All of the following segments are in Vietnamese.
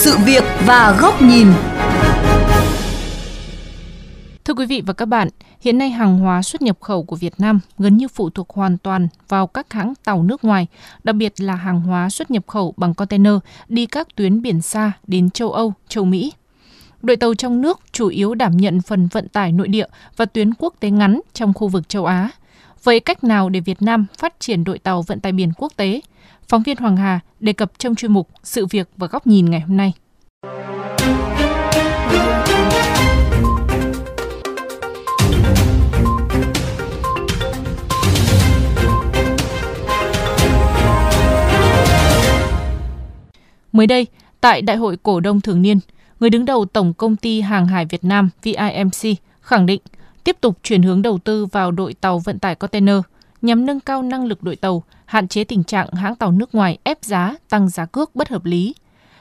sự việc và góc nhìn. Thưa quý vị và các bạn, hiện nay hàng hóa xuất nhập khẩu của Việt Nam gần như phụ thuộc hoàn toàn vào các hãng tàu nước ngoài, đặc biệt là hàng hóa xuất nhập khẩu bằng container đi các tuyến biển xa đến châu Âu, châu Mỹ. Đội tàu trong nước chủ yếu đảm nhận phần vận tải nội địa và tuyến quốc tế ngắn trong khu vực châu Á. Vậy cách nào để Việt Nam phát triển đội tàu vận tải biển quốc tế? Phóng viên Hoàng Hà đề cập trong chuyên mục Sự việc và góc nhìn ngày hôm nay. Mới đây, tại Đại hội Cổ đông Thường niên, người đứng đầu Tổng Công ty Hàng hải Việt Nam VIMC khẳng định tiếp tục chuyển hướng đầu tư vào đội tàu vận tải container nhằm nâng cao năng lực đội tàu, hạn chế tình trạng hãng tàu nước ngoài ép giá, tăng giá cước bất hợp lý.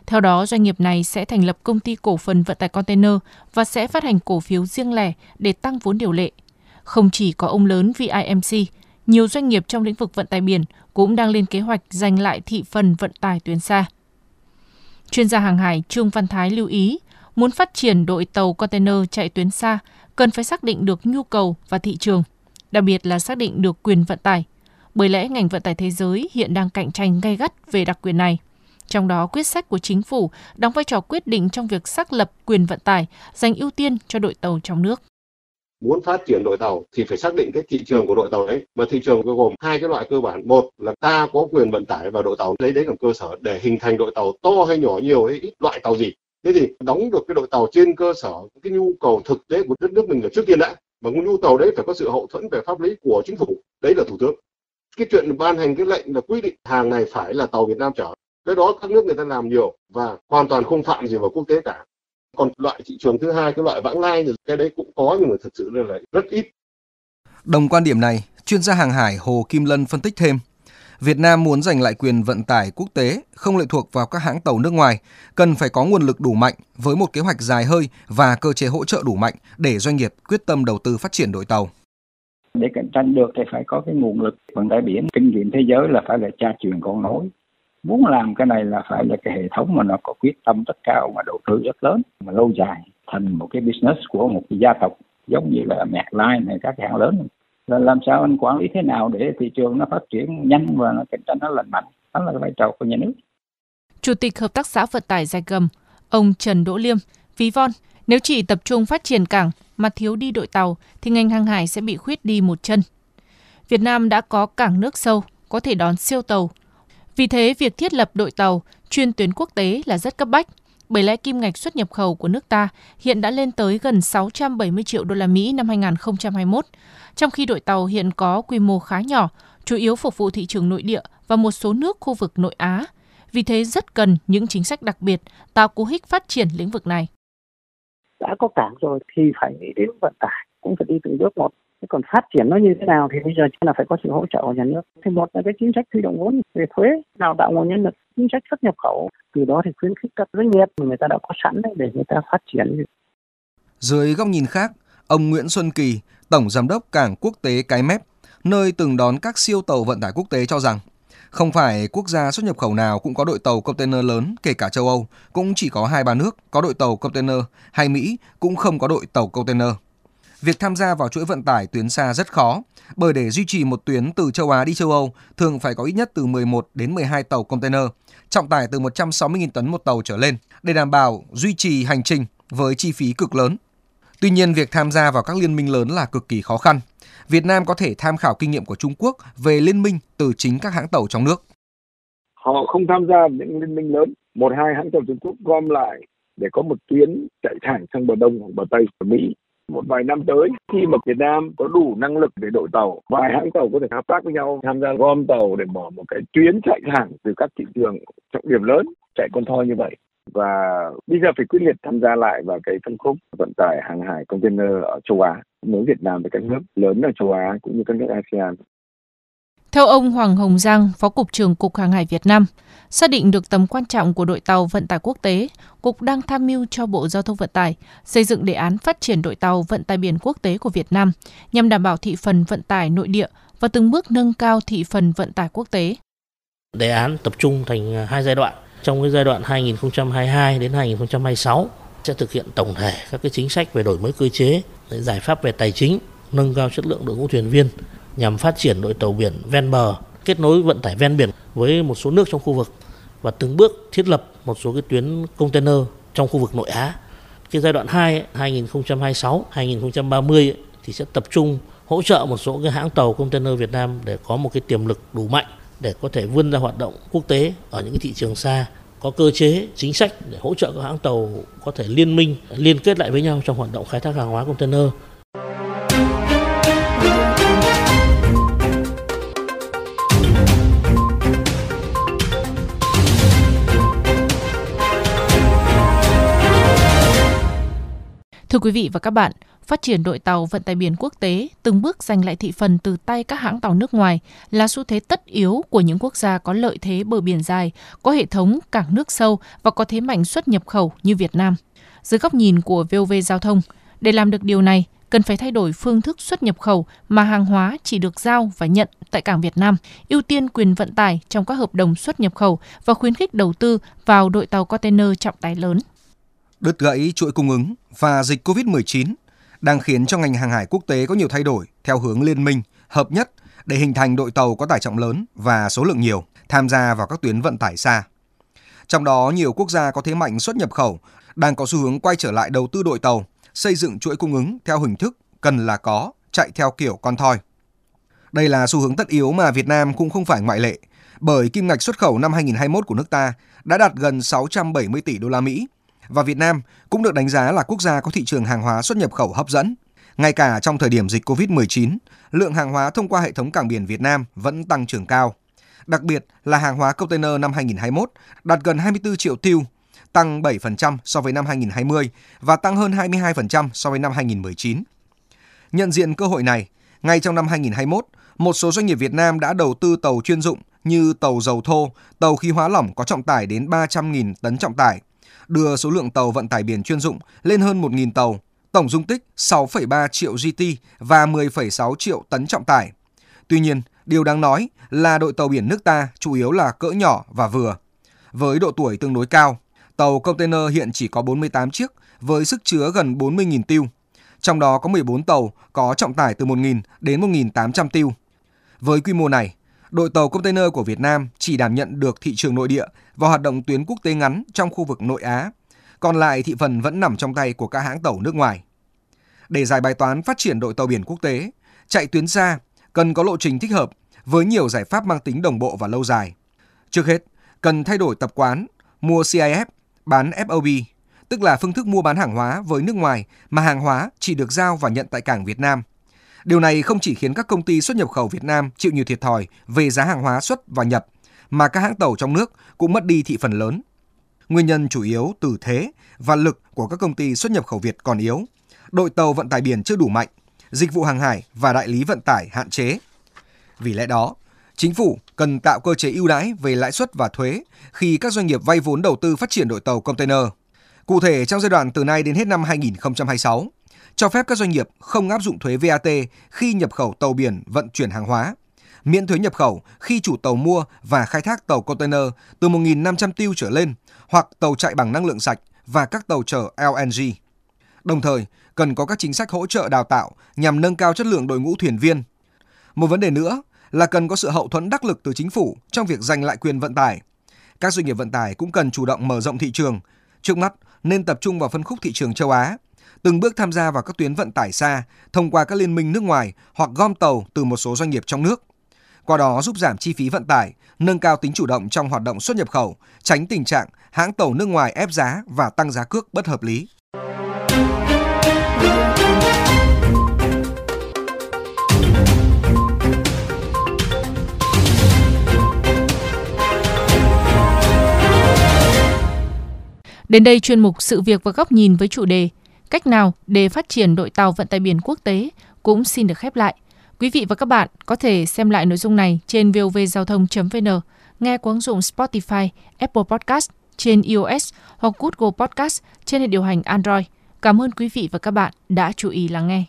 Theo đó, doanh nghiệp này sẽ thành lập công ty cổ phần vận tải container và sẽ phát hành cổ phiếu riêng lẻ để tăng vốn điều lệ. Không chỉ có ông lớn VIMC, nhiều doanh nghiệp trong lĩnh vực vận tải biển cũng đang lên kế hoạch giành lại thị phần vận tải tuyến xa. Chuyên gia hàng hải Trương Văn Thái lưu ý, muốn phát triển đội tàu container chạy tuyến xa, cần phải xác định được nhu cầu và thị trường, đặc biệt là xác định được quyền vận tải. Bởi lẽ ngành vận tải thế giới hiện đang cạnh tranh gay gắt về đặc quyền này. Trong đó, quyết sách của chính phủ đóng vai trò quyết định trong việc xác lập quyền vận tải, dành ưu tiên cho đội tàu trong nước muốn phát triển đội tàu thì phải xác định cái thị trường của đội tàu đấy mà thị trường gồm hai cái loại cơ bản một là ta có quyền vận tải vào đội tàu lấy đấy làm cơ sở để hình thành đội tàu to hay nhỏ nhiều hay ít loại tàu gì thế thì đóng được cái đội tàu trên cơ sở cái nhu cầu thực tế của đất nước mình ở trước tiên đã mà nhu cầu đấy phải có sự hậu thuẫn về pháp lý của chính phủ đấy là thủ tướng. Cái chuyện ban hành cái lệnh là quy định hàng này phải là tàu Việt Nam chở. Cái đó các nước người ta làm nhiều và hoàn toàn không phạm gì vào quốc tế cả. Còn loại thị trường thứ hai cái loại vãng lai thì cái đấy cũng có nhưng mà thực sự là rất ít. Đồng quan điểm này, chuyên gia hàng hải Hồ Kim Lân phân tích thêm. Việt Nam muốn giành lại quyền vận tải quốc tế, không lệ thuộc vào các hãng tàu nước ngoài, cần phải có nguồn lực đủ mạnh với một kế hoạch dài hơi và cơ chế hỗ trợ đủ mạnh để doanh nghiệp quyết tâm đầu tư phát triển đội tàu. Để cạnh tranh được thì phải có cái nguồn lực. Vận tải biển, kinh nghiệm thế giới là phải là cha truyền con nối. Muốn làm cái này là phải là cái hệ thống mà nó có quyết tâm rất cao mà đầu tư rất lớn mà lâu dài thành một cái business của một cái gia tộc giống như là Medline này các hãng lớn là làm sao anh quản lý thế nào để thị trường nó phát triển nhanh và nó cạnh tranh nó lành mạnh? Đó là vai trò của nhà nước. Chủ tịch Hợp tác xã Vận tải Dài Gầm, ông Trần Đỗ Liêm, ví von, nếu chỉ tập trung phát triển cảng mà thiếu đi đội tàu thì ngành hàng hải sẽ bị khuyết đi một chân. Việt Nam đã có cảng nước sâu, có thể đón siêu tàu, vì thế, việc thiết lập đội tàu chuyên tuyến quốc tế là rất cấp bách, bởi lẽ kim ngạch xuất nhập khẩu của nước ta hiện đã lên tới gần 670 triệu đô la Mỹ năm 2021, trong khi đội tàu hiện có quy mô khá nhỏ, chủ yếu phục vụ thị trường nội địa và một số nước khu vực nội Á. Vì thế rất cần những chính sách đặc biệt tạo cú hích phát triển lĩnh vực này. Đã có cảng rồi thì phải nghĩ đến vận tải, cũng phải đi từng bước một Thế còn phát triển nó như thế nào thì bây giờ là phải có sự hỗ trợ của nhà nước. Thì một là cái chính sách huy động vốn về thuế, đào tạo nguồn nhân lực, chính sách xuất nhập khẩu. Từ đó thì khuyến khích các doanh nghiệp người ta đã có sẵn đấy để người ta phát triển. Dưới góc nhìn khác, ông Nguyễn Xuân Kỳ, Tổng Giám đốc Cảng Quốc tế Cái Mép, nơi từng đón các siêu tàu vận tải quốc tế cho rằng không phải quốc gia xuất nhập khẩu nào cũng có đội tàu container lớn, kể cả châu Âu, cũng chỉ có hai ba nước có đội tàu container, hay Mỹ cũng không có đội tàu container. Việc tham gia vào chuỗi vận tải tuyến xa rất khó, bởi để duy trì một tuyến từ châu Á đi châu Âu thường phải có ít nhất từ 11 đến 12 tàu container, trọng tải từ 160.000 tấn một tàu trở lên để đảm bảo duy trì hành trình với chi phí cực lớn. Tuy nhiên, việc tham gia vào các liên minh lớn là cực kỳ khó khăn. Việt Nam có thể tham khảo kinh nghiệm của Trung Quốc về liên minh từ chính các hãng tàu trong nước. Họ không tham gia những liên minh lớn, một hai hãng tàu Trung Quốc gom lại để có một tuyến chạy thẳng sang bờ đông hoặc bờ tây của Mỹ một vài năm tới, khi mà Việt Nam có đủ năng lực để đội tàu, vài hãng tàu có thể hợp tác với nhau, tham gia gom tàu để mở một cái tuyến chạy thẳng từ các thị trường trọng điểm lớn, chạy con thoi như vậy và bây giờ phải quyết liệt tham gia lại vào cái phân khúc vận tải hàng hải container ở châu Á, nối Việt Nam với các nước lớn ở châu Á cũng như các nước ASEAN. Theo ông Hoàng Hồng Giang, Phó Cục trưởng Cục Hàng hải Việt Nam, Xác định được tầm quan trọng của đội tàu vận tải quốc tế, Cục đang tham mưu cho Bộ Giao thông Vận tải xây dựng đề án phát triển đội tàu vận tải biển quốc tế của Việt Nam nhằm đảm bảo thị phần vận tải nội địa và từng bước nâng cao thị phần vận tải quốc tế. Đề án tập trung thành à, hai giai đoạn. Trong cái giai đoạn 2022 đến 2026 sẽ thực hiện tổng thể các cái chính sách về đổi mới cơ chế, giải pháp về tài chính, nâng cao chất lượng đội ngũ thuyền viên nhằm phát triển đội tàu biển ven bờ, kết nối vận tải ven biển với một số nước trong khu vực và từng bước thiết lập một số cái tuyến container trong khu vực nội Á. Cái giai đoạn 2 2026 2030 thì sẽ tập trung hỗ trợ một số cái hãng tàu container Việt Nam để có một cái tiềm lực đủ mạnh để có thể vươn ra hoạt động quốc tế ở những cái thị trường xa có cơ chế chính sách để hỗ trợ các hãng tàu có thể liên minh liên kết lại với nhau trong hoạt động khai thác hàng hóa container Thưa quý vị và các bạn, phát triển đội tàu vận tải biển quốc tế từng bước giành lại thị phần từ tay các hãng tàu nước ngoài là xu thế tất yếu của những quốc gia có lợi thế bờ biển dài, có hệ thống cảng nước sâu và có thế mạnh xuất nhập khẩu như Việt Nam. Dưới góc nhìn của VOV Giao thông, để làm được điều này, cần phải thay đổi phương thức xuất nhập khẩu mà hàng hóa chỉ được giao và nhận tại cảng Việt Nam, ưu tiên quyền vận tải trong các hợp đồng xuất nhập khẩu và khuyến khích đầu tư vào đội tàu container trọng tải lớn. Đứt gãy chuỗi cung ứng và dịch COVID-19 đang khiến cho ngành hàng hải quốc tế có nhiều thay đổi theo hướng liên minh, hợp nhất để hình thành đội tàu có tải trọng lớn và số lượng nhiều tham gia vào các tuyến vận tải xa. Trong đó, nhiều quốc gia có thế mạnh xuất nhập khẩu đang có xu hướng quay trở lại đầu tư đội tàu, xây dựng chuỗi cung ứng theo hình thức cần là có, chạy theo kiểu con thoi. Đây là xu hướng tất yếu mà Việt Nam cũng không phải ngoại lệ, bởi kim ngạch xuất khẩu năm 2021 của nước ta đã đạt gần 670 tỷ đô la Mỹ và Việt Nam cũng được đánh giá là quốc gia có thị trường hàng hóa xuất nhập khẩu hấp dẫn. Ngay cả trong thời điểm dịch COVID-19, lượng hàng hóa thông qua hệ thống cảng biển Việt Nam vẫn tăng trưởng cao. Đặc biệt là hàng hóa container năm 2021 đạt gần 24 triệu tiêu, tăng 7% so với năm 2020 và tăng hơn 22% so với năm 2019. Nhận diện cơ hội này, ngay trong năm 2021, một số doanh nghiệp Việt Nam đã đầu tư tàu chuyên dụng như tàu dầu thô, tàu khí hóa lỏng có trọng tải đến 300.000 tấn trọng tải, đưa số lượng tàu vận tải biển chuyên dụng lên hơn 1.000 tàu, tổng dung tích 6,3 triệu GT và 10,6 triệu tấn trọng tải. Tuy nhiên, điều đáng nói là đội tàu biển nước ta chủ yếu là cỡ nhỏ và vừa. Với độ tuổi tương đối cao, tàu container hiện chỉ có 48 chiếc với sức chứa gần 40.000 tiêu. Trong đó có 14 tàu có trọng tải từ 1.000 đến 1.800 tiêu. Với quy mô này, đội tàu container của Việt Nam chỉ đảm nhận được thị trường nội địa và hoạt động tuyến quốc tế ngắn trong khu vực nội Á, còn lại thị phần vẫn nằm trong tay của các hãng tàu nước ngoài. Để giải bài toán phát triển đội tàu biển quốc tế, chạy tuyến xa cần có lộ trình thích hợp với nhiều giải pháp mang tính đồng bộ và lâu dài. Trước hết, cần thay đổi tập quán mua CIF, bán FOB, tức là phương thức mua bán hàng hóa với nước ngoài mà hàng hóa chỉ được giao và nhận tại cảng Việt Nam. Điều này không chỉ khiến các công ty xuất nhập khẩu Việt Nam chịu nhiều thiệt thòi về giá hàng hóa xuất và nhập, mà các hãng tàu trong nước cũng mất đi thị phần lớn. Nguyên nhân chủ yếu từ thế và lực của các công ty xuất nhập khẩu Việt còn yếu. Đội tàu vận tải biển chưa đủ mạnh, dịch vụ hàng hải và đại lý vận tải hạn chế. Vì lẽ đó, chính phủ cần tạo cơ chế ưu đãi về lãi suất và thuế khi các doanh nghiệp vay vốn đầu tư phát triển đội tàu container. Cụ thể trong giai đoạn từ nay đến hết năm 2026, cho phép các doanh nghiệp không áp dụng thuế VAT khi nhập khẩu tàu biển vận chuyển hàng hóa, miễn thuế nhập khẩu khi chủ tàu mua và khai thác tàu container từ 1.500 tiêu trở lên hoặc tàu chạy bằng năng lượng sạch và các tàu chở LNG. Đồng thời, cần có các chính sách hỗ trợ đào tạo nhằm nâng cao chất lượng đội ngũ thuyền viên. Một vấn đề nữa là cần có sự hậu thuẫn đắc lực từ chính phủ trong việc giành lại quyền vận tải. Các doanh nghiệp vận tải cũng cần chủ động mở rộng thị trường. Trước mắt, nên tập trung vào phân khúc thị trường châu Á, từng bước tham gia vào các tuyến vận tải xa thông qua các liên minh nước ngoài hoặc gom tàu từ một số doanh nghiệp trong nước. Qua đó giúp giảm chi phí vận tải, nâng cao tính chủ động trong hoạt động xuất nhập khẩu, tránh tình trạng hãng tàu nước ngoài ép giá và tăng giá cước bất hợp lý. Đến đây chuyên mục Sự việc và góc nhìn với chủ đề Cách nào để phát triển đội tàu vận tải biển quốc tế cũng xin được khép lại. Quý vị và các bạn có thể xem lại nội dung này trên vovgiao thông.vn, nghe qua ứng dụng Spotify, Apple Podcast trên iOS hoặc Google Podcast trên hệ điều hành Android. Cảm ơn quý vị và các bạn đã chú ý lắng nghe.